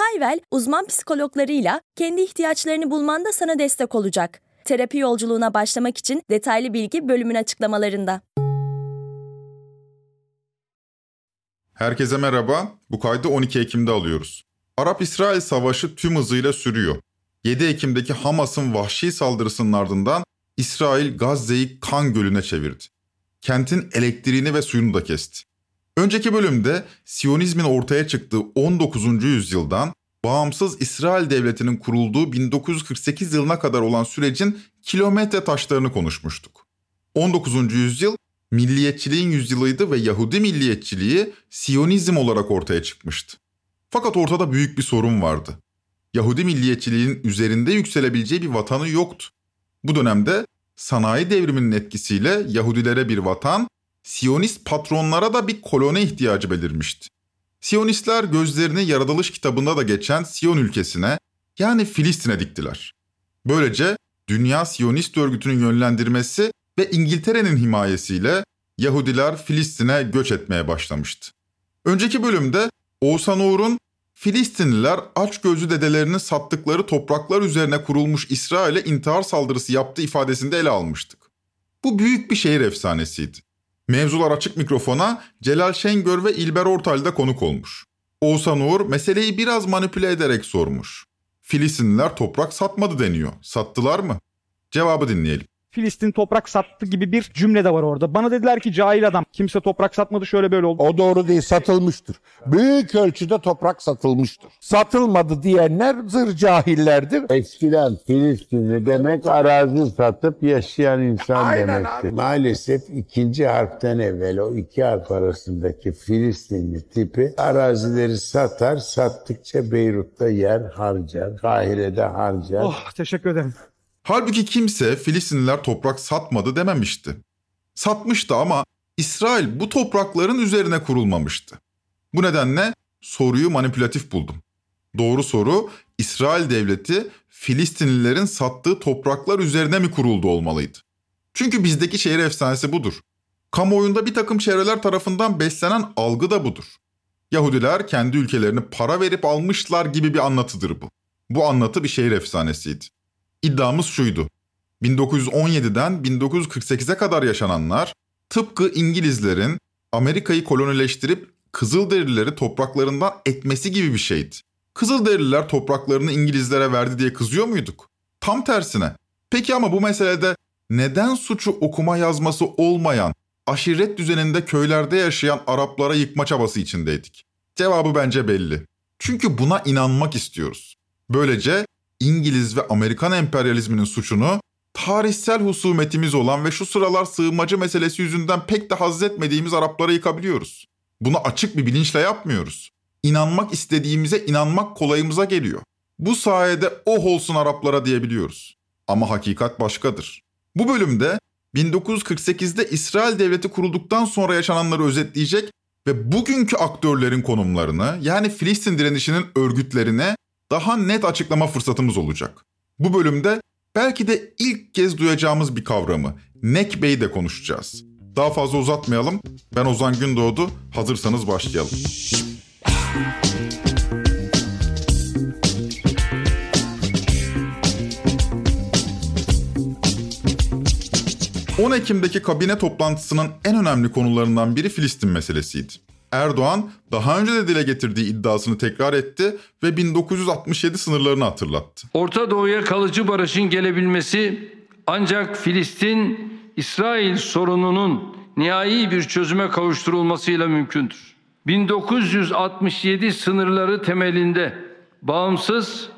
Hayvel, uzman psikologlarıyla kendi ihtiyaçlarını bulmanda sana destek olacak. Terapi yolculuğuna başlamak için detaylı bilgi bölümün açıklamalarında. Herkese merhaba. Bu kaydı 12 Ekim'de alıyoruz. Arap-İsrail savaşı tüm hızıyla sürüyor. 7 Ekim'deki Hamas'ın vahşi saldırısının ardından İsrail Gazze'yi kan gölüne çevirdi. Kentin elektriğini ve suyunu da kesti. Önceki bölümde Siyonizmin ortaya çıktığı 19. yüzyıldan bağımsız İsrail devletinin kurulduğu 1948 yılına kadar olan sürecin kilometre taşlarını konuşmuştuk. 19. yüzyıl milliyetçiliğin yüzyılıydı ve Yahudi milliyetçiliği Siyonizm olarak ortaya çıkmıştı. Fakat ortada büyük bir sorun vardı. Yahudi milliyetçiliğinin üzerinde yükselebileceği bir vatanı yoktu. Bu dönemde sanayi devriminin etkisiyle Yahudilere bir vatan, Siyonist patronlara da bir koloni ihtiyacı belirmişti. Siyonistler gözlerini yaratılış kitabında da geçen Siyon ülkesine yani Filistin'e diktiler. Böylece Dünya Siyonist örgütünün yönlendirmesi ve İngiltere'nin himayesiyle Yahudiler Filistin'e göç etmeye başlamıştı. Önceki bölümde Oğuzhan Uğur'un Filistinliler açgözlü dedelerinin sattıkları topraklar üzerine kurulmuş İsrail'e intihar saldırısı yaptığı ifadesinde ele almıştık. Bu büyük bir şehir efsanesiydi. Mevzular açık mikrofona Celal Şengör ve İlber Ortaylı da konuk olmuş. Oğuzhan Uğur meseleyi biraz manipüle ederek sormuş. Filistinliler toprak satmadı deniyor. Sattılar mı? Cevabı dinleyelim. Filistin toprak sattı gibi bir cümle de var orada. Bana dediler ki cahil adam kimse toprak satmadı şöyle böyle oldu. O doğru değil satılmıştır. Büyük ölçüde toprak satılmıştır. Satılmadı diyenler zır cahillerdir. Eskiden Filistinli demek arazi satıp yaşayan insan Aynen abi. Maalesef ikinci harften evvel o iki harf arasındaki Filistinli tipi arazileri satar, sattıkça Beyrut'ta yer harcar, Kahire'de harcar. Oh teşekkür ederim. Halbuki kimse Filistinliler toprak satmadı dememişti. Satmıştı ama İsrail bu toprakların üzerine kurulmamıştı. Bu nedenle soruyu manipülatif buldum. Doğru soru İsrail devleti Filistinlilerin sattığı topraklar üzerine mi kuruldu olmalıydı? Çünkü bizdeki şehir efsanesi budur. Kamuoyunda bir takım çevreler tarafından beslenen algı da budur. Yahudiler kendi ülkelerini para verip almışlar gibi bir anlatıdır bu. Bu anlatı bir şehir efsanesiydi. İddiamız şuydu. 1917'den 1948'e kadar yaşananlar tıpkı İngilizlerin Amerika'yı kolonileştirip Kızılderilileri topraklarından etmesi gibi bir şeydi. Kızılderililer topraklarını İngilizlere verdi diye kızıyor muyduk? Tam tersine. Peki ama bu meselede neden suçu okuma yazması olmayan, aşiret düzeninde köylerde yaşayan Araplara yıkma çabası içindeydik? Cevabı bence belli. Çünkü buna inanmak istiyoruz. Böylece İngiliz ve Amerikan emperyalizminin suçunu tarihsel husumetimiz olan ve şu sıralar sığınmacı meselesi yüzünden pek de haz etmediğimiz Araplara yıkabiliyoruz. Bunu açık bir bilinçle yapmıyoruz. İnanmak istediğimize inanmak kolayımıza geliyor. Bu sayede oh olsun Araplara diyebiliyoruz. Ama hakikat başkadır. Bu bölümde 1948'de İsrail devleti kurulduktan sonra yaşananları özetleyecek ve bugünkü aktörlerin konumlarını yani Filistin direnişinin örgütlerine daha net açıklama fırsatımız olacak. Bu bölümde belki de ilk kez duyacağımız bir kavramı Nekbe'yi de konuşacağız. Daha fazla uzatmayalım. Ben Ozan Gündoğdu. Hazırsanız başlayalım. 10 Ekim'deki kabine toplantısının en önemli konularından biri Filistin meselesiydi. Erdoğan daha önce de dile getirdiği iddiasını tekrar etti ve 1967 sınırlarını hatırlattı. Orta Doğu'ya kalıcı barışın gelebilmesi ancak Filistin İsrail sorununun nihai bir çözüme kavuşturulmasıyla mümkündür. 1967 sınırları temelinde bağımsız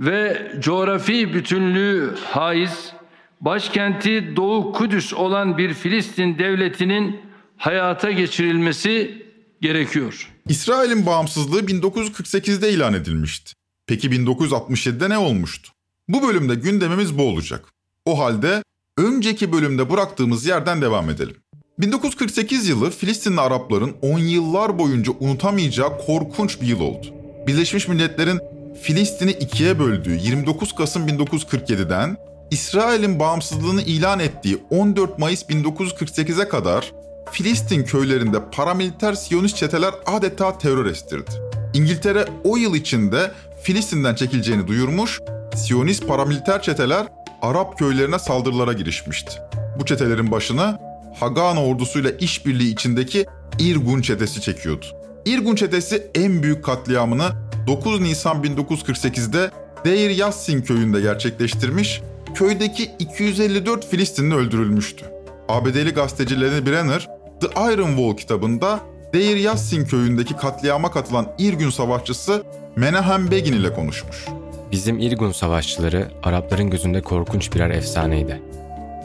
ve coğrafi bütünlüğü haiz, başkenti Doğu Kudüs olan bir Filistin devletinin hayata geçirilmesi gerekiyor. İsrail'in bağımsızlığı 1948'de ilan edilmişti. Peki 1967'de ne olmuştu? Bu bölümde gündemimiz bu olacak. O halde önceki bölümde bıraktığımız yerden devam edelim. 1948 yılı Filistinli Arapların 10 yıllar boyunca unutamayacağı korkunç bir yıl oldu. Birleşmiş Milletler'in Filistin'i ikiye böldüğü 29 Kasım 1947'den İsrail'in bağımsızlığını ilan ettiği 14 Mayıs 1948'e kadar Filistin köylerinde paramiliter Siyonist çeteler adeta terör estirdi. İngiltere o yıl içinde Filistin'den çekileceğini duyurmuş, Siyonist paramiliter çeteler Arap köylerine saldırılara girişmişti. Bu çetelerin başını Hagana ordusuyla işbirliği içindeki İrgun çetesi çekiyordu. İrgun çetesi en büyük katliamını 9 Nisan 1948'de Deir Yassin köyünde gerçekleştirmiş, köydeki 254 Filistinli öldürülmüştü. ABD'li gazeteci Lenny Brenner, The Iron Wall kitabında Deir Yassin köyündeki katliama katılan İrgun savaşçısı Menahem Begin ile konuşmuş. Bizim İrgun savaşçıları Arapların gözünde korkunç birer efsaneydi.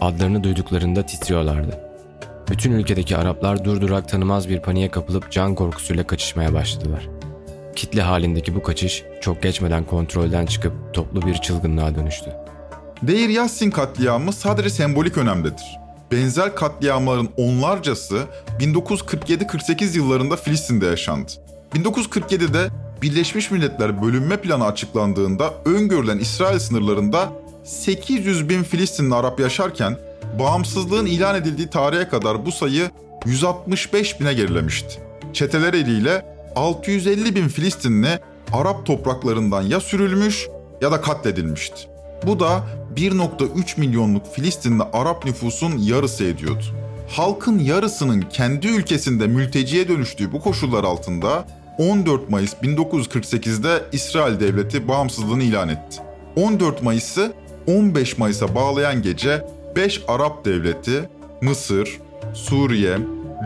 Adlarını duyduklarında titriyorlardı. Bütün ülkedeki Araplar durdurak tanımaz bir paniğe kapılıp can korkusuyla kaçışmaya başladılar. Kitle halindeki bu kaçış çok geçmeden kontrolden çıkıp toplu bir çılgınlığa dönüştü. Deir Yassin katliamı sadece sembolik önemdedir. Benzer katliamların onlarcası 1947-48 yıllarında Filistin'de yaşandı. 1947'de Birleşmiş Milletler bölünme planı açıklandığında öngörülen İsrail sınırlarında 800 bin Filistinli Arap yaşarken bağımsızlığın ilan edildiği tarihe kadar bu sayı 165 bine gerilemişti. Çeteler eliyle 650 bin Filistinli Arap topraklarından ya sürülmüş ya da katledilmişti. Bu da 1.3 milyonluk Filistinli Arap nüfusun yarısı ediyordu. Halkın yarısının kendi ülkesinde mülteciye dönüştüğü bu koşullar altında 14 Mayıs 1948'de İsrail devleti bağımsızlığını ilan etti. 14 Mayıs'ı 15 Mayıs'a bağlayan gece 5 Arap devleti Mısır, Suriye,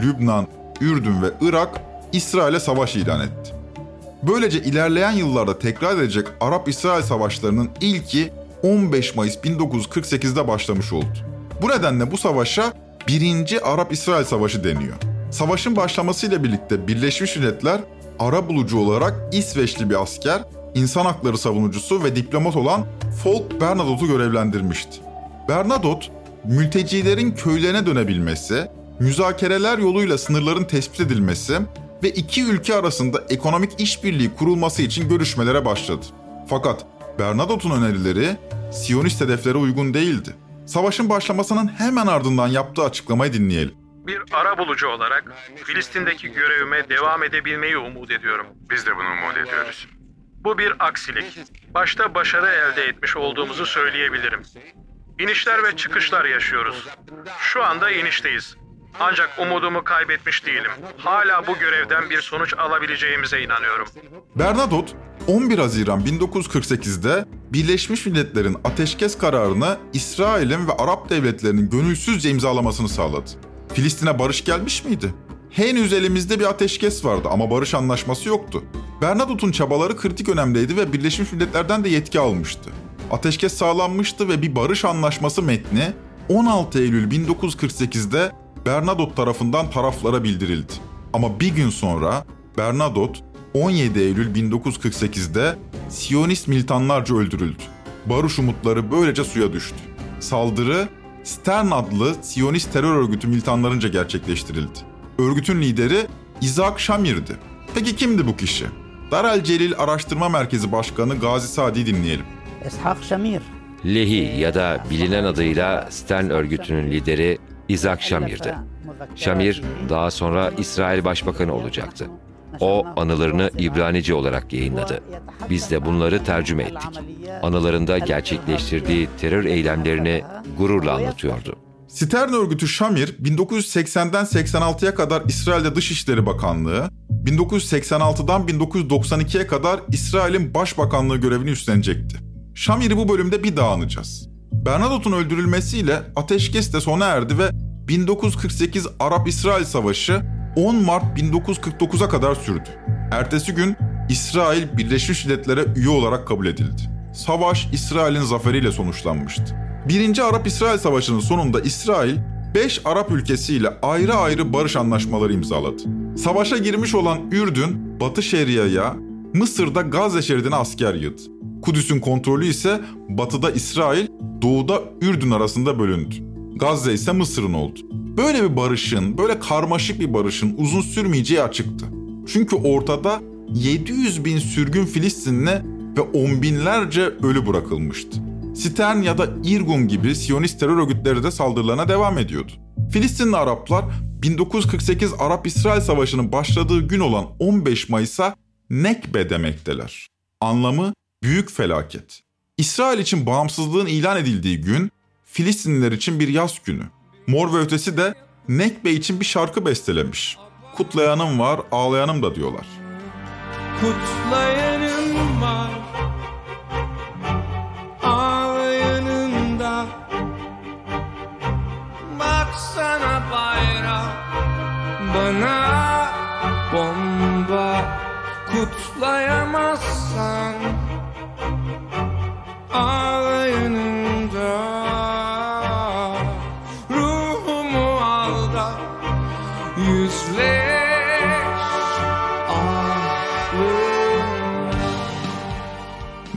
Lübnan, Ürdün ve Irak İsrail'e savaş ilan etti. Böylece ilerleyen yıllarda tekrar edecek Arap-İsrail savaşlarının ilki 15 Mayıs 1948'de başlamış oldu. Bu nedenle bu savaşa 1. Arap-İsrail Savaşı deniyor. Savaşın başlamasıyla birlikte Birleşmiş Milletler ara bulucu olarak İsveçli bir asker, insan hakları savunucusu ve diplomat olan Folk Bernadotte'u görevlendirmişti. Bernadotte, mültecilerin köylerine dönebilmesi, müzakereler yoluyla sınırların tespit edilmesi ve iki ülke arasında ekonomik işbirliği kurulması için görüşmelere başladı. Fakat Bernadotte'un önerileri Siyonist hedeflere uygun değildi. Savaşın başlamasının hemen ardından yaptığı açıklamayı dinleyelim. Bir ara bulucu olarak Filistin'deki görevime devam edebilmeyi umut ediyorum. Biz de bunu umut ediyoruz. Bu bir aksilik. Başta başarı elde etmiş olduğumuzu söyleyebilirim. İnişler ve çıkışlar yaşıyoruz. Şu anda inişteyiz. Ancak umudumu kaybetmiş değilim. Hala bu görevden bir sonuç alabileceğimize inanıyorum. Bernadotte 11 Haziran 1948'de Birleşmiş Milletler'in ateşkes kararını İsrail'in ve Arap devletlerinin gönülsüzce imzalamasını sağladı. Filistin'e barış gelmiş miydi? Henüz elimizde bir ateşkes vardı ama barış anlaşması yoktu. Bernadotte'un çabaları kritik önemdeydi ve Birleşmiş Milletler'den de yetki almıştı. Ateşkes sağlanmıştı ve bir barış anlaşması metni 16 Eylül 1948'de Bernadotte tarafından taraflara bildirildi. Ama bir gün sonra Bernadotte 17 Eylül 1948'de Siyonist militanlarca öldürüldü. Barış umutları böylece suya düştü. Saldırı Stern adlı Siyonist terör örgütü militanlarınca gerçekleştirildi. Örgütün lideri Isaac Shamir'di. Peki kimdi bu kişi? Darel Celil Araştırma Merkezi Başkanı Gazi Sadi dinleyelim. İshak Şamir. Lehi ya da bilinen adıyla Stern örgütünün lideri Isaac Shamir'di. Shamir daha sonra İsrail Başbakanı olacaktı. O anılarını İbranice olarak yayınladı. Biz de bunları tercüme ettik. Anılarında gerçekleştirdiği terör eylemlerini gururla anlatıyordu. Stern örgütü Shamir 1980'den 86'ya kadar İsrail'de Dışişleri Bakanlığı, 1986'dan 1992'ye kadar İsrail'in Başbakanlığı görevini üstlenecekti. Shamir'i bu bölümde bir daha anacağız. Bernadotte'un öldürülmesiyle ateşkes de sona erdi ve 1948 Arap-İsrail Savaşı 10 Mart 1949'a kadar sürdü. Ertesi gün İsrail Birleşmiş Milletler'e üye olarak kabul edildi. Savaş İsrail'in zaferiyle sonuçlanmıştı. Birinci Arap-İsrail Savaşı'nın sonunda İsrail 5 Arap ülkesiyle ayrı ayrı barış anlaşmaları imzaladı. Savaşa girmiş olan Ürdün, Batı Şeria'ya, Mısır'da Gazze şeridine asker yığdı. Kudüs'ün kontrolü ise batıda İsrail, doğuda Ürdün arasında bölündü. Gazze ise Mısır'ın oldu. Böyle bir barışın, böyle karmaşık bir barışın uzun sürmeyeceği açıktı. Çünkü ortada 700 bin sürgün Filistinli ve on binlerce ölü bırakılmıştı. Stern ya da Irgun gibi Siyonist terör örgütleri de saldırılarına devam ediyordu. Filistinli Araplar 1948 Arap-İsrail Savaşı'nın başladığı gün olan 15 Mayıs'a Nekbe demekteler. Anlamı büyük felaket. İsrail için bağımsızlığın ilan edildiği gün Filistinliler için bir yaz günü. Mor ve Ötesi de Nekbe için bir şarkı bestelemiş. Kutlayanım var, ağlayanım da diyorlar. Kutlayanım var Ağlayanım da Baksana bayrak Bana bomba Kutlayamazsan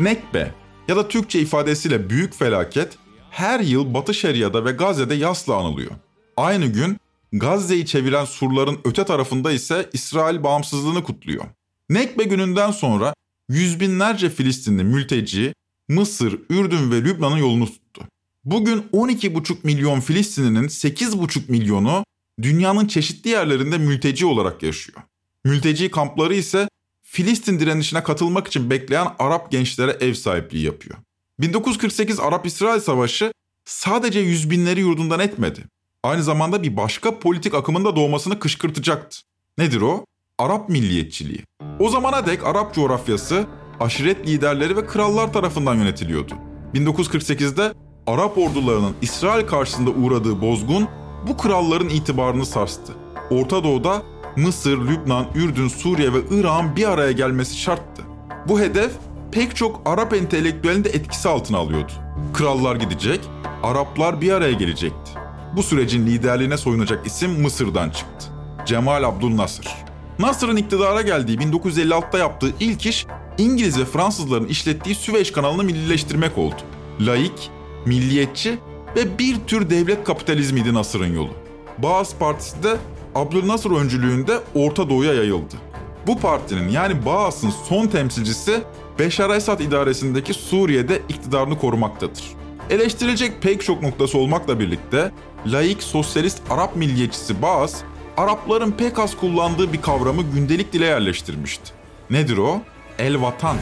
Nekbe ya da Türkçe ifadesiyle büyük felaket her yıl Batı Şeria'da ve Gazze'de yasla anılıyor. Aynı gün Gazze'yi çeviren surların öte tarafında ise İsrail bağımsızlığını kutluyor. Nekbe gününden sonra yüz binlerce Filistinli mülteci Mısır, Ürdün ve Lübnan'ın yolunu tuttu. Bugün 12,5 milyon Filistinlinin 8,5 milyonu dünyanın çeşitli yerlerinde mülteci olarak yaşıyor. Mülteci kampları ise Filistin direnişine katılmak için bekleyen Arap gençlere ev sahipliği yapıyor. 1948 Arap-İsrail Savaşı sadece yüz binleri yurdundan etmedi. Aynı zamanda bir başka politik akımın da doğmasını kışkırtacaktı. Nedir o? Arap milliyetçiliği. O zamana dek Arap coğrafyası aşiret liderleri ve krallar tarafından yönetiliyordu. 1948'de Arap ordularının İsrail karşısında uğradığı bozgun bu kralların itibarını sarstı. Orta Doğu'da Mısır, Lübnan, Ürdün, Suriye ve Irak'ın bir araya gelmesi şarttı. Bu hedef pek çok Arap entelektüelini de etkisi altına alıyordu. Krallar gidecek, Araplar bir araya gelecekti. Bu sürecin liderliğine soyunacak isim Mısır'dan çıktı. Cemal Abdülnasır. Nasır'ın iktidara geldiği 1956'da yaptığı ilk iş İngiliz ve Fransızların işlettiği Süveyş kanalını millileştirmek oldu. Laik, milliyetçi ve bir tür devlet kapitalizmiydi Nasır'ın yolu. Baas Partisi de Abdülnasır öncülüğünde Orta Doğu'ya yayıldı. Bu partinin yani Baas'ın son temsilcisi Beşar Esad idaresindeki Suriye'de iktidarını korumaktadır. Eleştirilecek pek çok noktası olmakla birlikte laik sosyalist Arap milliyetçisi Baas, Arapların pek az kullandığı bir kavramı gündelik dile yerleştirmişti. Nedir o? El vatan.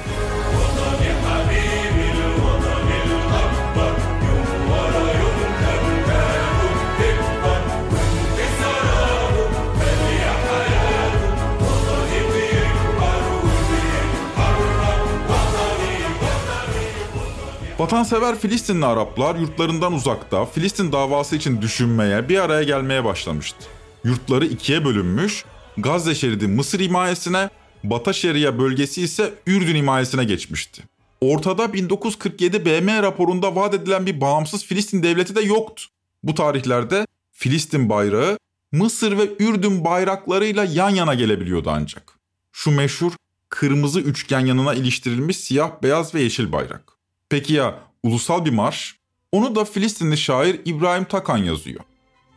Vatansever Filistinli Araplar yurtlarından uzakta Filistin davası için düşünmeye, bir araya gelmeye başlamıştı. Yurtları ikiye bölünmüş, Gazze şeridi Mısır himayesine, Bata Şeria bölgesi ise Ürdün himayesine geçmişti. Ortada 1947 BM raporunda vaat edilen bir bağımsız Filistin devleti de yoktu. Bu tarihlerde Filistin bayrağı Mısır ve Ürdün bayraklarıyla yan yana gelebiliyordu ancak. Şu meşhur kırmızı üçgen yanına iliştirilmiş siyah, beyaz ve yeşil bayrak. Peki ya ulusal bir marş? Onu da Filistinli şair İbrahim Takan yazıyor.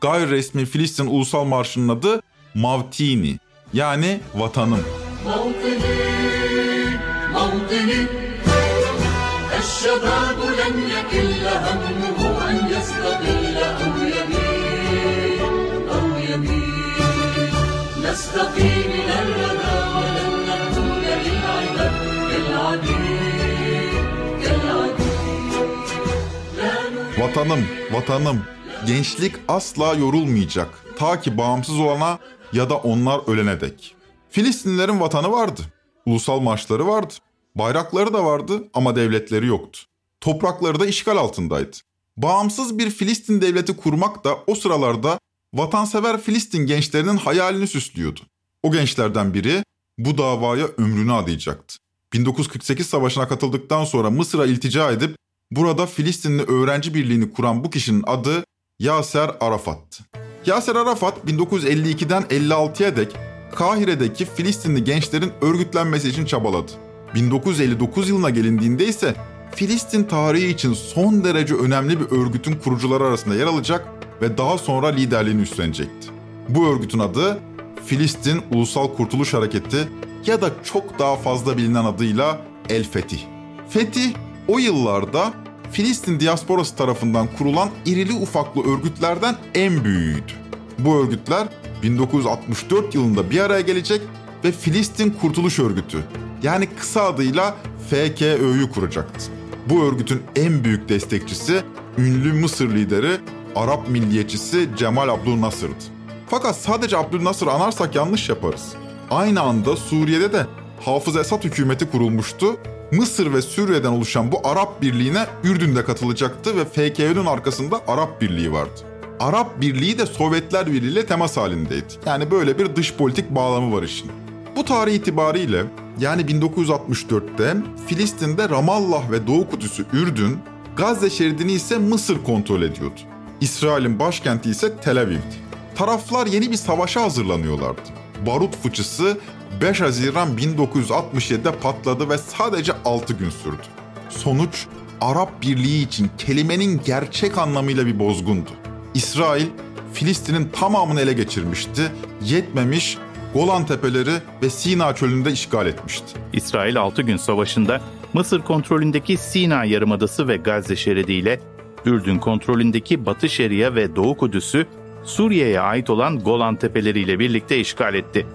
Gayri resmi Filistin Ulusal Marşı'nın adı Mavtini yani vatanım. موطني موطني الشباب لن يكل همه أن يستقل أو يميل أو يميل نستقيم إلى الردى ولن نكون للعباد كالعبيد Vatanım, vatanım. Gençlik asla yorulmayacak. Ta ki bağımsız olana ya da onlar ölene dek. Filistinlilerin vatanı vardı. Ulusal marşları vardı. Bayrakları da vardı ama devletleri yoktu. Toprakları da işgal altındaydı. Bağımsız bir Filistin devleti kurmak da o sıralarda vatansever Filistin gençlerinin hayalini süslüyordu. O gençlerden biri bu davaya ömrünü adayacaktı. 1948 savaşına katıldıktan sonra Mısır'a iltica edip burada Filistinli Öğrenci Birliği'ni kuran bu kişinin adı Yaser Arafat'tı. Yaser Arafat 1952'den 56'ya dek Kahire'deki Filistinli gençlerin örgütlenmesi için çabaladı. 1959 yılına gelindiğinde ise Filistin tarihi için son derece önemli bir örgütün kurucuları arasında yer alacak ve daha sonra liderliğini üstlenecekti. Bu örgütün adı Filistin Ulusal Kurtuluş Hareketi ya da çok daha fazla bilinen adıyla El Fetih. Fetih o yıllarda Filistin diasporası tarafından kurulan irili ufaklı örgütlerden en büyüğüydü. Bu örgütler 1964 yılında bir araya gelecek ve Filistin Kurtuluş Örgütü yani kısa adıyla FKÖ'yü kuracaktı. Bu örgütün en büyük destekçisi ünlü Mısır lideri Arap milliyetçisi Cemal Abdülnasır'dı. Fakat sadece Abdülnasır anarsak yanlış yaparız. Aynı anda Suriye'de de Hafız Esad hükümeti kurulmuştu. Mısır ve Suriye'den oluşan bu Arap Birliği'ne Ürdün de katılacaktı ve FKÖ'nün arkasında Arap Birliği vardı. Arap Birliği de Sovyetler Birliği ile temas halindeydi. Yani böyle bir dış politik bağlamı var işin. Bu tarih itibariyle yani 1964'te Filistin'de Ramallah ve Doğu Kudüs'ü Ürdün, Gazze şeridini ise Mısır kontrol ediyordu. İsrail'in başkenti ise Tel Aviv'di. Taraflar yeni bir savaşa hazırlanıyorlardı. Barut fıçısı 5 Haziran 1967'de patladı ve sadece 6 gün sürdü. Sonuç Arap Birliği için kelimenin gerçek anlamıyla bir bozgundu. İsrail Filistin'in tamamını ele geçirmişti. Yetmemiş Golan Tepeleri ve Sina Çölü'nde işgal etmişti. İsrail 6 gün savaşında Mısır kontrolündeki Sina Yarımadası ve Gazze şeridi ile Ürdün kontrolündeki Batı Şeria ve Doğu Kudüs'ü Suriye'ye ait olan Golan Tepeleri ile birlikte işgal etti.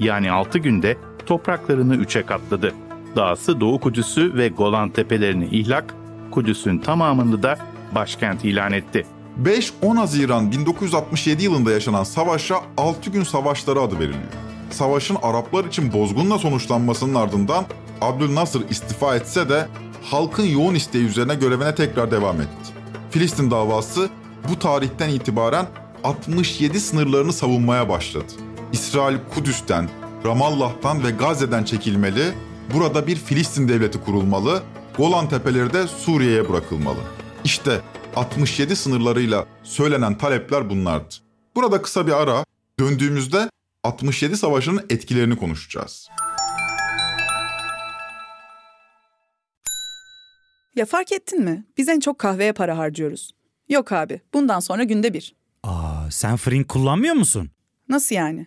Yani 6 günde topraklarını üçe katladı. Dahası Doğu Kudüs'ü ve Golan Tepelerini ihlak, Kudüs'ün tamamını da başkent ilan etti. 5-10 Haziran 1967 yılında yaşanan savaşa 6 gün savaşları adı veriliyor. Savaşın Araplar için bozgunla sonuçlanmasının ardından Abdülnasır istifa etse de halkın yoğun isteği üzerine görevine tekrar devam etti. Filistin davası bu tarihten itibaren 67 sınırlarını savunmaya başladı. İsrail Kudüs'ten, Ramallah'tan ve Gazze'den çekilmeli, burada bir Filistin devleti kurulmalı, Golan Tepeleri de Suriye'ye bırakılmalı. İşte 67 sınırlarıyla söylenen talepler bunlardı. Burada kısa bir ara, döndüğümüzde 67 Savaşı'nın etkilerini konuşacağız. Ya fark ettin mi? Biz en çok kahveye para harcıyoruz. Yok abi, bundan sonra günde bir. Aa, sen Frink kullanmıyor musun? Nasıl yani?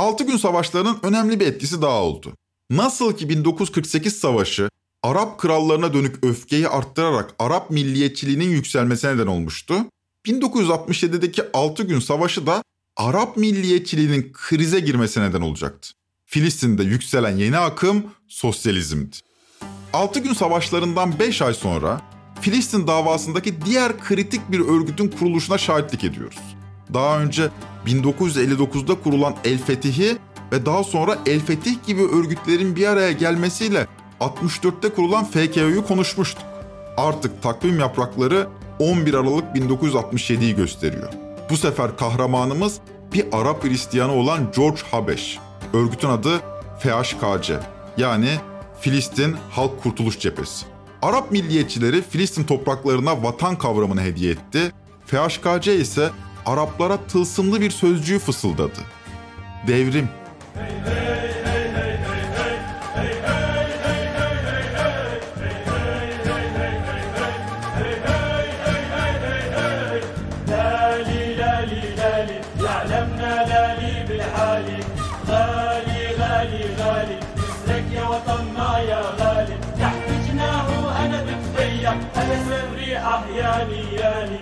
6 gün savaşlarının önemli bir etkisi daha oldu. Nasıl ki 1948 savaşı Arap krallarına dönük öfkeyi arttırarak Arap milliyetçiliğinin yükselmesine neden olmuştu. 1967'deki 6 gün savaşı da Arap milliyetçiliğinin krize girmesine neden olacaktı. Filistin'de yükselen yeni akım sosyalizmdi. 6 gün savaşlarından 5 ay sonra Filistin davasındaki diğer kritik bir örgütün kuruluşuna şahitlik ediyoruz. Daha önce 1959'da kurulan El Fetih'i ve daha sonra El Fetih gibi örgütlerin bir araya gelmesiyle 64'te kurulan FKÖ'yü konuşmuştuk. Artık takvim yaprakları 11 Aralık 1967'yi gösteriyor. Bu sefer kahramanımız bir Arap Hristiyanı olan George Habeş. Örgütün adı FHKC yani Filistin Halk Kurtuluş Cephesi. Arap milliyetçileri Filistin topraklarına vatan kavramını hediye etti. FHKC ise Araplara tılsımlı bir sözcüğü fısıldadı. Devrim. لالي لالي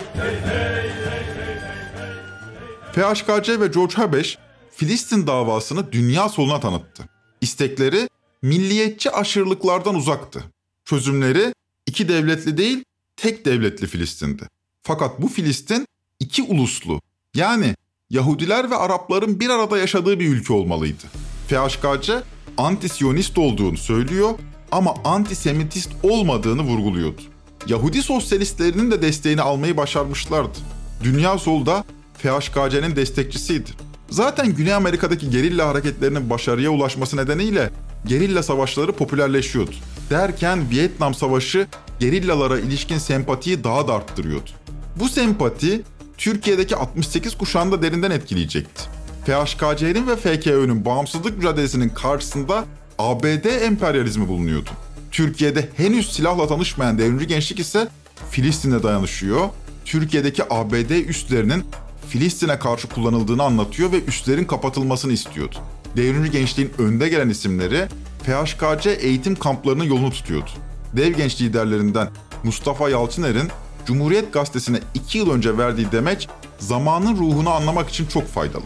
FHKC ve George Habeş Filistin davasını dünya soluna tanıttı. İstekleri milliyetçi aşırılıklardan uzaktı. Çözümleri iki devletli değil, tek devletli Filistin'di. Fakat bu Filistin iki uluslu yani Yahudiler ve Arapların bir arada yaşadığı bir ülke olmalıydı. FHKC antisyonist olduğunu söylüyor ama antisemitist olmadığını vurguluyordu. Yahudi sosyalistlerinin de desteğini almayı başarmışlardı. Dünya solda FHKC'nin destekçisiydi. Zaten Güney Amerika'daki gerilla hareketlerinin başarıya ulaşması nedeniyle gerilla savaşları popülerleşiyordu. Derken Vietnam Savaşı gerillalara ilişkin sempatiyi daha da arttırıyordu. Bu sempati Türkiye'deki 68 kuşağında derinden etkileyecekti. FHKC'nin ve FKÖ'nün bağımsızlık mücadelesinin karşısında ABD emperyalizmi bulunuyordu. Türkiye'de henüz silahla tanışmayan devrimci gençlik ise Filistin'e dayanışıyor. Türkiye'deki ABD üslerinin Filistin'e karşı kullanıldığını anlatıyor ve üslerin kapatılmasını istiyordu. Devrimci gençliğin önde gelen isimleri FHKC eğitim kamplarının yolunu tutuyordu. Dev genç liderlerinden Mustafa Yalçıner'in Cumhuriyet Gazetesi'ne iki yıl önce verdiği demeç zamanın ruhunu anlamak için çok faydalı.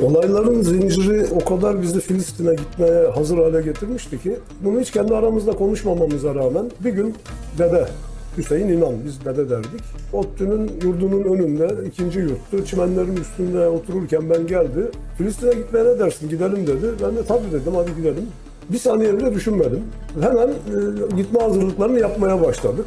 Olayların zinciri o kadar bizi Filistin'e gitmeye hazır hale getirmişti ki bunu hiç kendi aramızda konuşmamamıza rağmen bir gün dede Hüseyin İnan biz dede derdik. ODTÜ'nün yurdunun önünde ikinci yurttu. Çimenlerin üstünde otururken ben geldi. Filistin'e gitmeye ne dersin gidelim dedi. Ben de tabii dedim hadi gidelim. Bir saniye bile düşünmedim. Hemen e, gitme hazırlıklarını yapmaya başladık.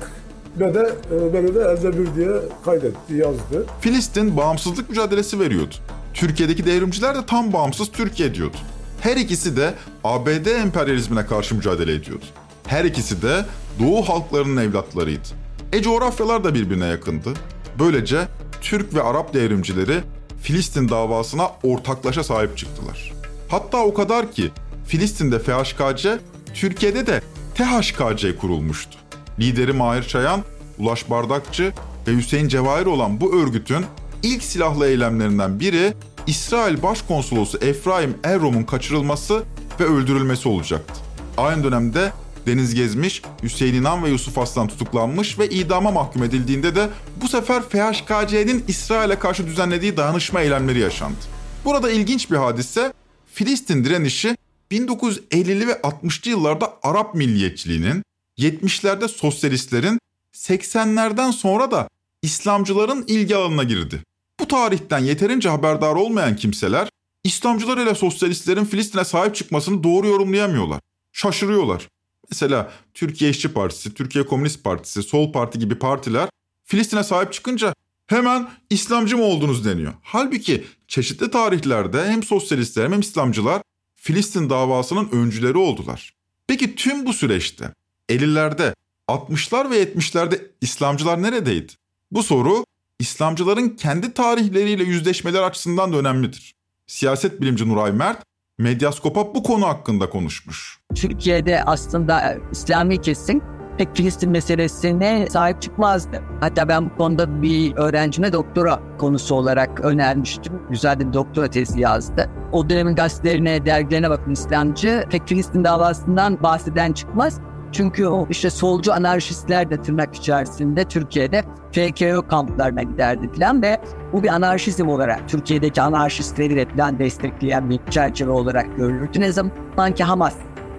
Dede e, beni de elde bir diye kaydetti, yazdı. Filistin bağımsızlık mücadelesi veriyordu. Türkiye'deki devrimciler de tam bağımsız Türkiye diyordu. Her ikisi de ABD emperyalizmine karşı mücadele ediyordu. Her ikisi de Doğu halklarının evlatlarıydı. E coğrafyalar da birbirine yakındı. Böylece Türk ve Arap devrimcileri Filistin davasına ortaklaşa sahip çıktılar. Hatta o kadar ki Filistin'de FHKC, Türkiye'de de THKC kurulmuştu. Lideri Mahir Çayan, Ulaş Bardakçı ve Hüseyin Cevahir olan bu örgütün ilk silahlı eylemlerinden biri İsrail Başkonsolosu Efraim Errom'un kaçırılması ve öldürülmesi olacaktı. Aynı dönemde Deniz Gezmiş, Hüseyin İnan ve Yusuf Aslan tutuklanmış ve idama mahkum edildiğinde de bu sefer FHKC'nin İsrail'e karşı düzenlediği dayanışma eylemleri yaşandı. Burada ilginç bir hadise Filistin direnişi 1950'li ve 60'lı yıllarda Arap milliyetçiliğinin, 70'lerde sosyalistlerin, 80'lerden sonra da İslamcıların ilgi alanına girdi. Bu tarihten yeterince haberdar olmayan kimseler İslamcılar ile sosyalistlerin Filistin'e sahip çıkmasını doğru yorumlayamıyorlar. Şaşırıyorlar. Mesela Türkiye İşçi Partisi, Türkiye Komünist Partisi, Sol Parti gibi partiler Filistin'e sahip çıkınca hemen İslamcı mı oldunuz deniyor. Halbuki çeşitli tarihlerde hem sosyalistler hem İslamcılar Filistin davasının öncüleri oldular. Peki tüm bu süreçte 50'lerde, 60'lar ve 70'lerde İslamcılar neredeydi? Bu soru İslamcıların kendi tarihleriyle yüzleşmeler açısından da önemlidir. Siyaset bilimci Nuray Mert, Medyaskop'a bu konu hakkında konuşmuş. Türkiye'de aslında İslami kesim pek Filistin meselesine sahip çıkmazdı. Hatta ben bu konuda bir öğrencime doktora konusu olarak önermiştim. Güzel bir doktora tezi yazdı. O dönemin gazetelerine, dergilerine bakın İslamcı pek Filistin davasından bahseden çıkmaz. Çünkü o işte solcu anarşistler de tırnak içerisinde Türkiye'de FKÖ kamplarına giderdi falan ve bu bir anarşizm olarak Türkiye'deki anarşistleri de falan destekleyen bir çerçeve olarak görülürdü. Ne zaman ki Hamas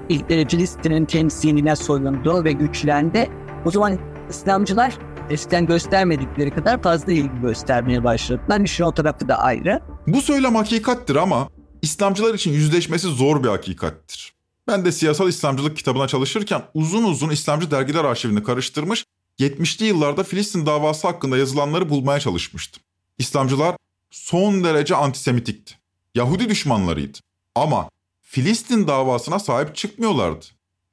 ilk Filistin'in temsiline soyundu ve güçlendi. O zaman İslamcılar eskiden göstermedikleri kadar fazla ilgi göstermeye başladılar. İşin o tarafı da ayrı. Bu söylem hakikattir ama İslamcılar için yüzleşmesi zor bir hakikattir. Ben de siyasal İslamcılık kitabına çalışırken uzun uzun İslamcı dergiler arşivini karıştırmış, 70'li yıllarda Filistin davası hakkında yazılanları bulmaya çalışmıştım. İslamcılar son derece antisemitikti. Yahudi düşmanlarıydı. Ama Filistin davasına sahip çıkmıyorlardı.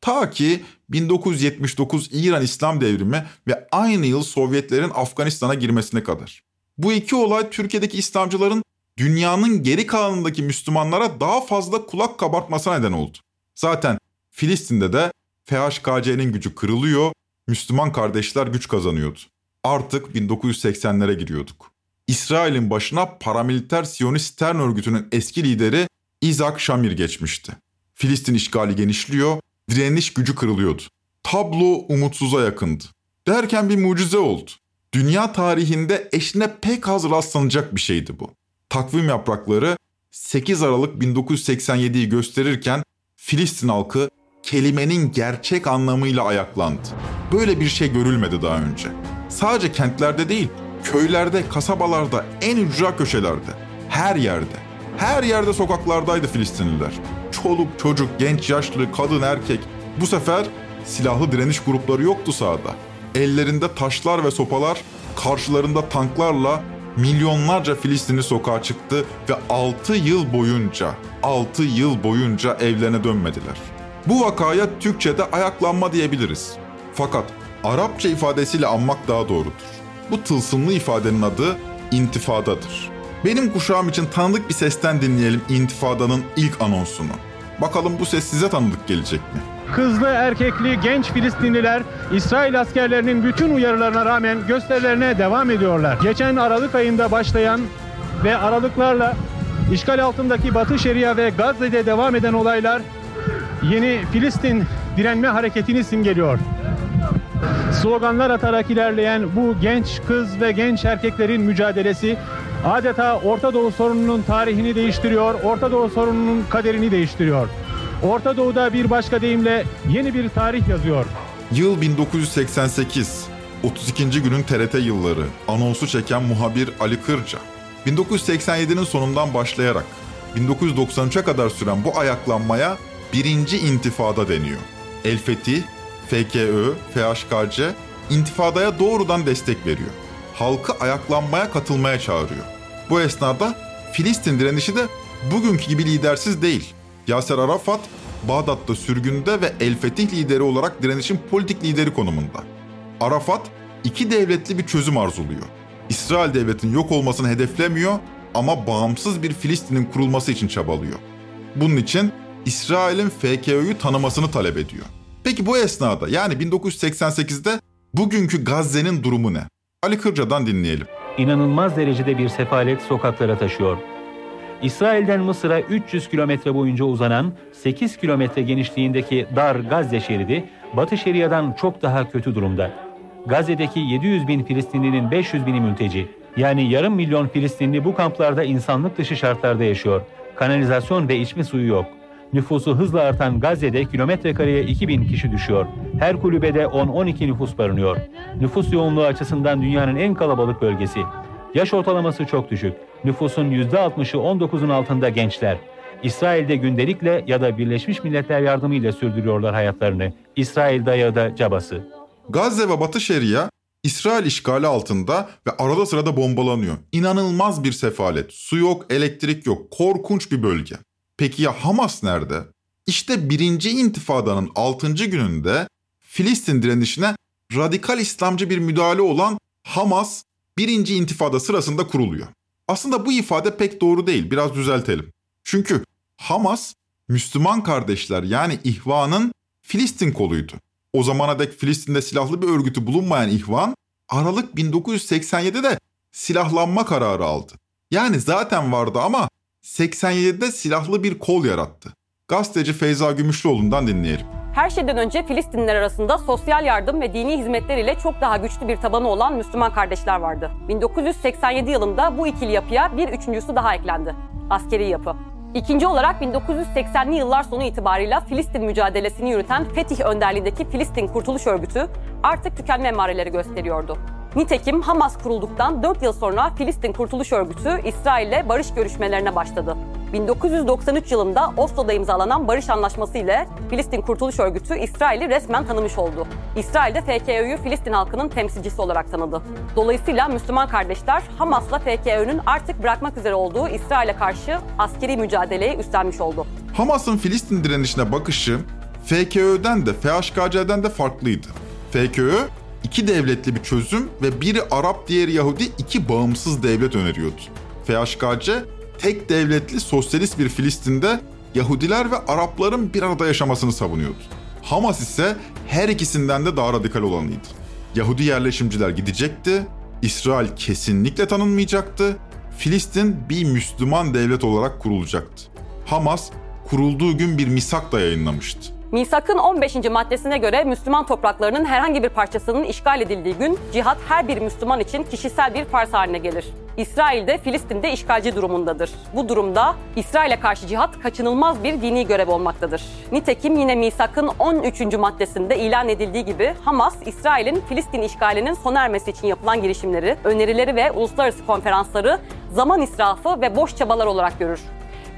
Ta ki 1979 İran İslam devrimi ve aynı yıl Sovyetlerin Afganistan'a girmesine kadar. Bu iki olay Türkiye'deki İslamcıların dünyanın geri kalanındaki Müslümanlara daha fazla kulak kabartmasına neden oldu. Zaten Filistin'de de FHKC'nin gücü kırılıyor, Müslüman kardeşler güç kazanıyordu. Artık 1980'lere giriyorduk. İsrail'in başına paramiliter Siyonist Stern örgütünün eski lideri Isaac Shamir geçmişti. Filistin işgali genişliyor, direniş gücü kırılıyordu. Tablo umutsuza yakındı. Derken bir mucize oldu. Dünya tarihinde eşine pek az rastlanacak bir şeydi bu. Takvim yaprakları 8 Aralık 1987'yi gösterirken Filistin halkı kelimenin gerçek anlamıyla ayaklandı. Böyle bir şey görülmedi daha önce. Sadece kentlerde değil, köylerde, kasabalarda, en ücra köşelerde, her yerde, her yerde sokaklardaydı Filistinliler. Çoluk, çocuk, genç, yaşlı, kadın, erkek. Bu sefer silahlı direniş grupları yoktu sahada. Ellerinde taşlar ve sopalar, karşılarında tanklarla milyonlarca Filistinli sokağa çıktı ve 6 yıl boyunca, 6 yıl boyunca evlerine dönmediler. Bu vakaya Türkçe'de ayaklanma diyebiliriz. Fakat Arapça ifadesiyle anmak daha doğrudur. Bu tılsımlı ifadenin adı intifadadır. Benim kuşağım için tanıdık bir sesten dinleyelim intifadanın ilk anonsunu. Bakalım bu ses size tanıdık gelecek mi? Kızlı erkekli genç Filistinliler İsrail askerlerinin bütün uyarılarına rağmen gösterilerine devam ediyorlar. Geçen Aralık ayında başlayan ve aralıklarla işgal altındaki Batı Şeria ve Gazze'de devam eden olaylar yeni Filistin direnme hareketini simgeliyor. Sloganlar atarak ilerleyen bu genç kız ve genç erkeklerin mücadelesi adeta Orta Doğu sorununun tarihini değiştiriyor, Orta Doğu sorununun kaderini değiştiriyor. Orta Doğu'da bir başka deyimle yeni bir tarih yazıyor. Yıl 1988. 32. günün TRT yılları. Anonsu çeken muhabir Ali Kırca. 1987'nin sonundan başlayarak 1993'e kadar süren bu ayaklanmaya birinci intifada deniyor. El Fetih, FKÖ, FHKC intifadaya doğrudan destek veriyor. Halkı ayaklanmaya katılmaya çağırıyor. Bu esnada Filistin direnişi de bugünkü gibi lidersiz değil. Yaser Arafat, Bağdat'ta sürgünde ve El Fetih lideri olarak direnişin politik lideri konumunda. Arafat, iki devletli bir çözüm arzuluyor. İsrail devletinin yok olmasını hedeflemiyor ama bağımsız bir Filistin'in kurulması için çabalıyor. Bunun için İsrail'in FKÖ'yü tanımasını talep ediyor. Peki bu esnada yani 1988'de bugünkü Gazze'nin durumu ne? Ali Kırca'dan dinleyelim. İnanılmaz derecede bir sefalet sokaklara taşıyor. İsrail'den Mısır'a 300 kilometre boyunca uzanan 8 kilometre genişliğindeki dar Gazze şeridi Batı Şeria'dan çok daha kötü durumda. Gazze'deki 700 bin Filistinlinin 500 bini mülteci. Yani yarım milyon Filistinli bu kamplarda insanlık dışı şartlarda yaşıyor. Kanalizasyon ve içme suyu yok. Nüfusu hızla artan Gazze'de kilometre kareye 2000 kişi düşüyor. Her kulübede 10-12 nüfus barınıyor. Nüfus yoğunluğu açısından dünyanın en kalabalık bölgesi. Yaş ortalaması çok düşük. Nüfusun %60'ı 19'un altında gençler. İsrail'de gündelikle ya da Birleşmiş Milletler yardımıyla sürdürüyorlar hayatlarını. İsrail dayağı da cabası. Gazze ve Batı Şeria İsrail işgali altında ve arada sırada bombalanıyor. İnanılmaz bir sefalet. Su yok, elektrik yok. Korkunç bir bölge. Peki ya Hamas nerede? İşte birinci intifadanın 6. gününde Filistin direnişine radikal İslamcı bir müdahale olan Hamas birinci intifada sırasında kuruluyor. Aslında bu ifade pek doğru değil, biraz düzeltelim. Çünkü Hamas, Müslüman kardeşler yani İhvan'ın Filistin koluydu. O zamana dek Filistin'de silahlı bir örgütü bulunmayan İhvan, Aralık 1987'de silahlanma kararı aldı. Yani zaten vardı ama 87'de silahlı bir kol yarattı. Gazeteci Feyza Gümüşlüoğlu'ndan dinleyelim. Her şeyden önce Filistinliler arasında sosyal yardım ve dini hizmetler ile çok daha güçlü bir tabanı olan Müslüman kardeşler vardı. 1987 yılında bu ikili yapıya bir üçüncüsü daha eklendi. Askeri yapı. İkinci olarak 1980'li yıllar sonu itibarıyla Filistin mücadelesini yürüten Fetih önderliğindeki Filistin Kurtuluş Örgütü artık tükenme emareleri gösteriyordu. Nitekim Hamas kurulduktan 4 yıl sonra Filistin Kurtuluş Örgütü İsrail ile barış görüşmelerine başladı. 1993 yılında Oslo'da imzalanan barış anlaşması ile Filistin Kurtuluş Örgütü İsrail'i resmen tanımış oldu. İsrail de FKÖ'yü Filistin halkının temsilcisi olarak tanıdı. Dolayısıyla Müslüman kardeşler Hamas'la FKÖ'nün artık bırakmak üzere olduğu İsrail'e karşı askeri mücadeleyi üstlenmiş oldu. Hamas'ın Filistin direnişine bakışı FKÖ'den de FHKC'den de farklıydı. FKÖ iki devletli bir çözüm ve biri Arap diğeri Yahudi iki bağımsız devlet öneriyordu. FHKC tek devletli sosyalist bir Filistin'de Yahudiler ve Arapların bir arada yaşamasını savunuyordu. Hamas ise her ikisinden de daha radikal olanıydı. Yahudi yerleşimciler gidecekti, İsrail kesinlikle tanınmayacaktı, Filistin bir Müslüman devlet olarak kurulacaktı. Hamas kurulduğu gün bir misak da yayınlamıştı. Misak'ın 15. maddesine göre Müslüman topraklarının herhangi bir parçasının işgal edildiği gün cihat her bir Müslüman için kişisel bir farz haline gelir. İsrail de Filistin'de işgalci durumundadır. Bu durumda İsrail'e karşı cihat kaçınılmaz bir dini görev olmaktadır. Nitekim yine Misak'ın 13. maddesinde ilan edildiği gibi Hamas, İsrail'in Filistin işgalinin sona ermesi için yapılan girişimleri, önerileri ve uluslararası konferansları zaman israfı ve boş çabalar olarak görür.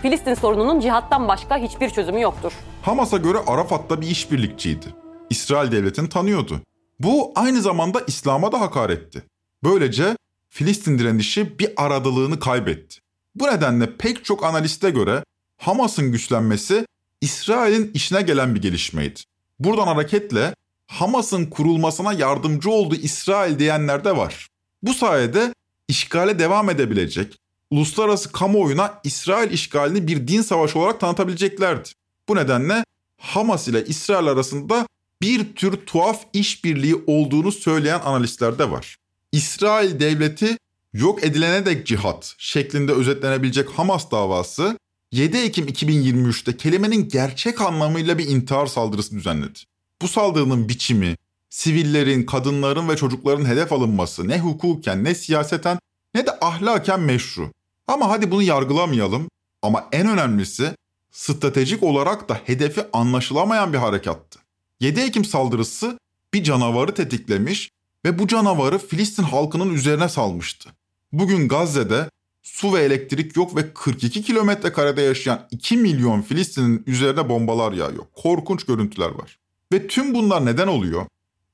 Filistin sorununun cihattan başka hiçbir çözümü yoktur. Hamas'a göre Arafat'ta bir işbirlikçiydi. İsrail devletini tanıyordu. Bu aynı zamanda İslam'a da hakaretti. Böylece Filistin direnişi bir aradılığını kaybetti. Bu nedenle pek çok analiste göre Hamas'ın güçlenmesi İsrail'in işine gelen bir gelişmeydi. Buradan hareketle Hamas'ın kurulmasına yardımcı oldu İsrail diyenler de var. Bu sayede işgale devam edebilecek, uluslararası kamuoyuna İsrail işgalini bir din savaşı olarak tanıtabileceklerdi. Bu nedenle Hamas ile İsrail arasında bir tür tuhaf işbirliği olduğunu söyleyen analistler de var. İsrail devleti yok edilene dek cihat şeklinde özetlenebilecek Hamas davası 7 Ekim 2023'te kelimenin gerçek anlamıyla bir intihar saldırısı düzenledi. Bu saldırının biçimi, sivillerin, kadınların ve çocukların hedef alınması ne hukuken ne siyaseten ne de ahlaken meşru. Ama hadi bunu yargılamayalım ama en önemlisi stratejik olarak da hedefi anlaşılamayan bir harekattı. 7 Ekim saldırısı bir canavarı tetiklemiş ve bu canavarı Filistin halkının üzerine salmıştı. Bugün Gazze'de su ve elektrik yok ve 42 kilometre karede yaşayan 2 milyon Filistin'in üzerine bombalar yağıyor. Korkunç görüntüler var. Ve tüm bunlar neden oluyor?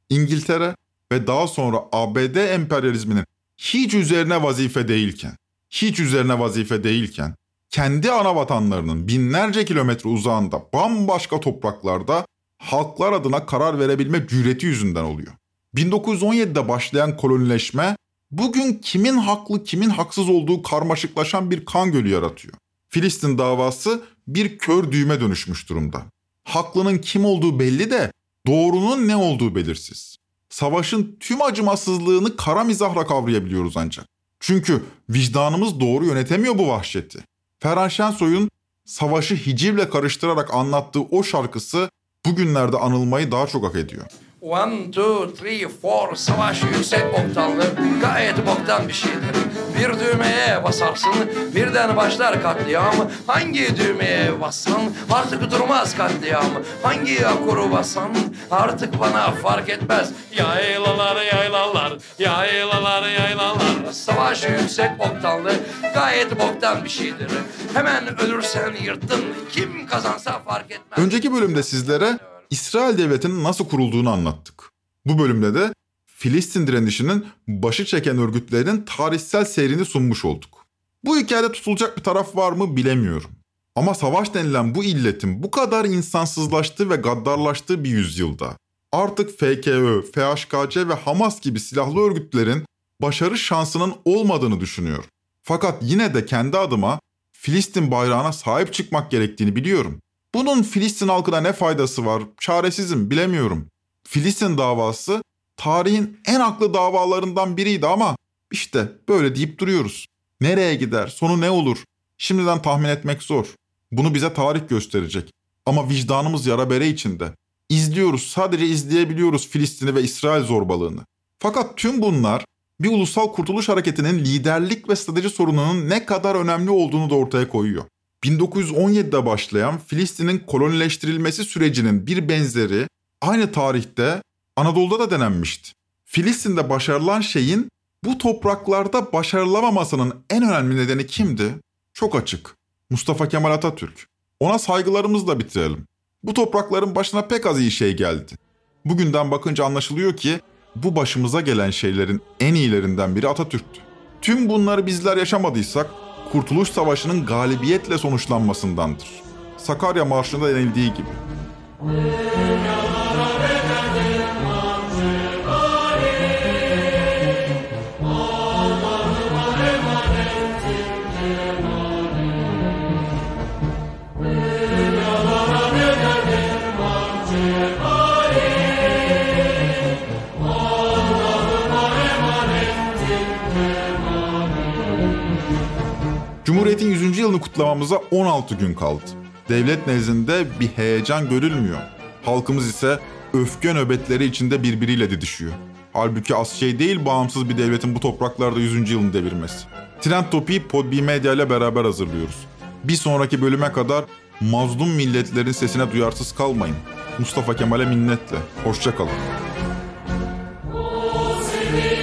İngiltere ve daha sonra ABD emperyalizminin hiç üzerine vazife değilken, hiç üzerine vazife değilken, kendi ana vatanlarının binlerce kilometre uzağında bambaşka topraklarda halklar adına karar verebilme cüreti yüzünden oluyor. 1917'de başlayan kolonileşme bugün kimin haklı kimin haksız olduğu karmaşıklaşan bir kan gölü yaratıyor. Filistin davası bir kör düğme dönüşmüş durumda. Haklının kim olduğu belli de doğrunun ne olduğu belirsiz. Savaşın tüm acımasızlığını kara mizahla kavrayabiliyoruz ancak. Çünkü vicdanımız doğru yönetemiyor bu vahşeti. Ferhan Şensoy'un savaşı hicivle karıştırarak anlattığı o şarkısı bugünlerde anılmayı daha çok hak ediyor. One, two, three, four Savaş yüksek oktanlı Gayet boktan bir şeydir Bir düğmeye basarsın Birden başlar katliam. Hangi düğmeye bassan Artık durmaz katliam. Hangi akuru basan Artık bana fark etmez. Yaylalar yaylalar Yaylalar yaylalar. Savaş yüksek oktanlı Gayet boktan bir şeydir. Hemen ölürsen yırttın Kim kazansa fark etmez. Önceki bölümde sizlere İsrail Devleti'nin nasıl kurulduğunu anlattık. Bu bölümde de Filistin direnişinin başı çeken örgütlerinin tarihsel seyrini sunmuş olduk. Bu hikayede tutulacak bir taraf var mı bilemiyorum. Ama savaş denilen bu illetin bu kadar insansızlaştığı ve gaddarlaştığı bir yüzyılda artık FKÖ, FHKC ve Hamas gibi silahlı örgütlerin başarı şansının olmadığını düşünüyorum. Fakat yine de kendi adıma Filistin bayrağına sahip çıkmak gerektiğini biliyorum. Bunun Filistin halkına ne faydası var? Çaresizim, bilemiyorum. Filistin davası tarihin en haklı davalarından biriydi ama işte böyle deyip duruyoruz. Nereye gider, sonu ne olur? Şimdiden tahmin etmek zor. Bunu bize tarih gösterecek. Ama vicdanımız yara bere içinde. İzliyoruz, sadece izleyebiliyoruz Filistin'i ve İsrail zorbalığını. Fakat tüm bunlar bir ulusal kurtuluş hareketinin liderlik ve strateji sorununun ne kadar önemli olduğunu da ortaya koyuyor. 1917'de başlayan Filistin'in kolonileştirilmesi sürecinin bir benzeri aynı tarihte Anadolu'da da denenmişti. Filistin'de başarılan şeyin bu topraklarda başarılamamasının en önemli nedeni kimdi? Çok açık. Mustafa Kemal Atatürk. Ona saygılarımızla bitirelim. Bu toprakların başına pek az iyi şey geldi. Bugünden bakınca anlaşılıyor ki bu başımıza gelen şeylerin en iyilerinden biri Atatürk'tü. Tüm bunları bizler yaşamadıysak Kurtuluş Savaşı'nın galibiyetle sonuçlanmasındandır. Sakarya Marşı'nda denildiği gibi. Cumhuriyet'in yılını kutlamamıza 16 gün kaldı. Devlet nezdinde bir heyecan görülmüyor. Halkımız ise öfke nöbetleri içinde birbiriyle didişiyor. Halbuki az şey değil bağımsız bir devletin bu topraklarda 100. yılını devirmesi. Trend Topi'yi Podbi Medya ile beraber hazırlıyoruz. Bir sonraki bölüme kadar mazlum milletlerin sesine duyarsız kalmayın. Mustafa Kemal'e minnetle. Hoşçakalın. İlk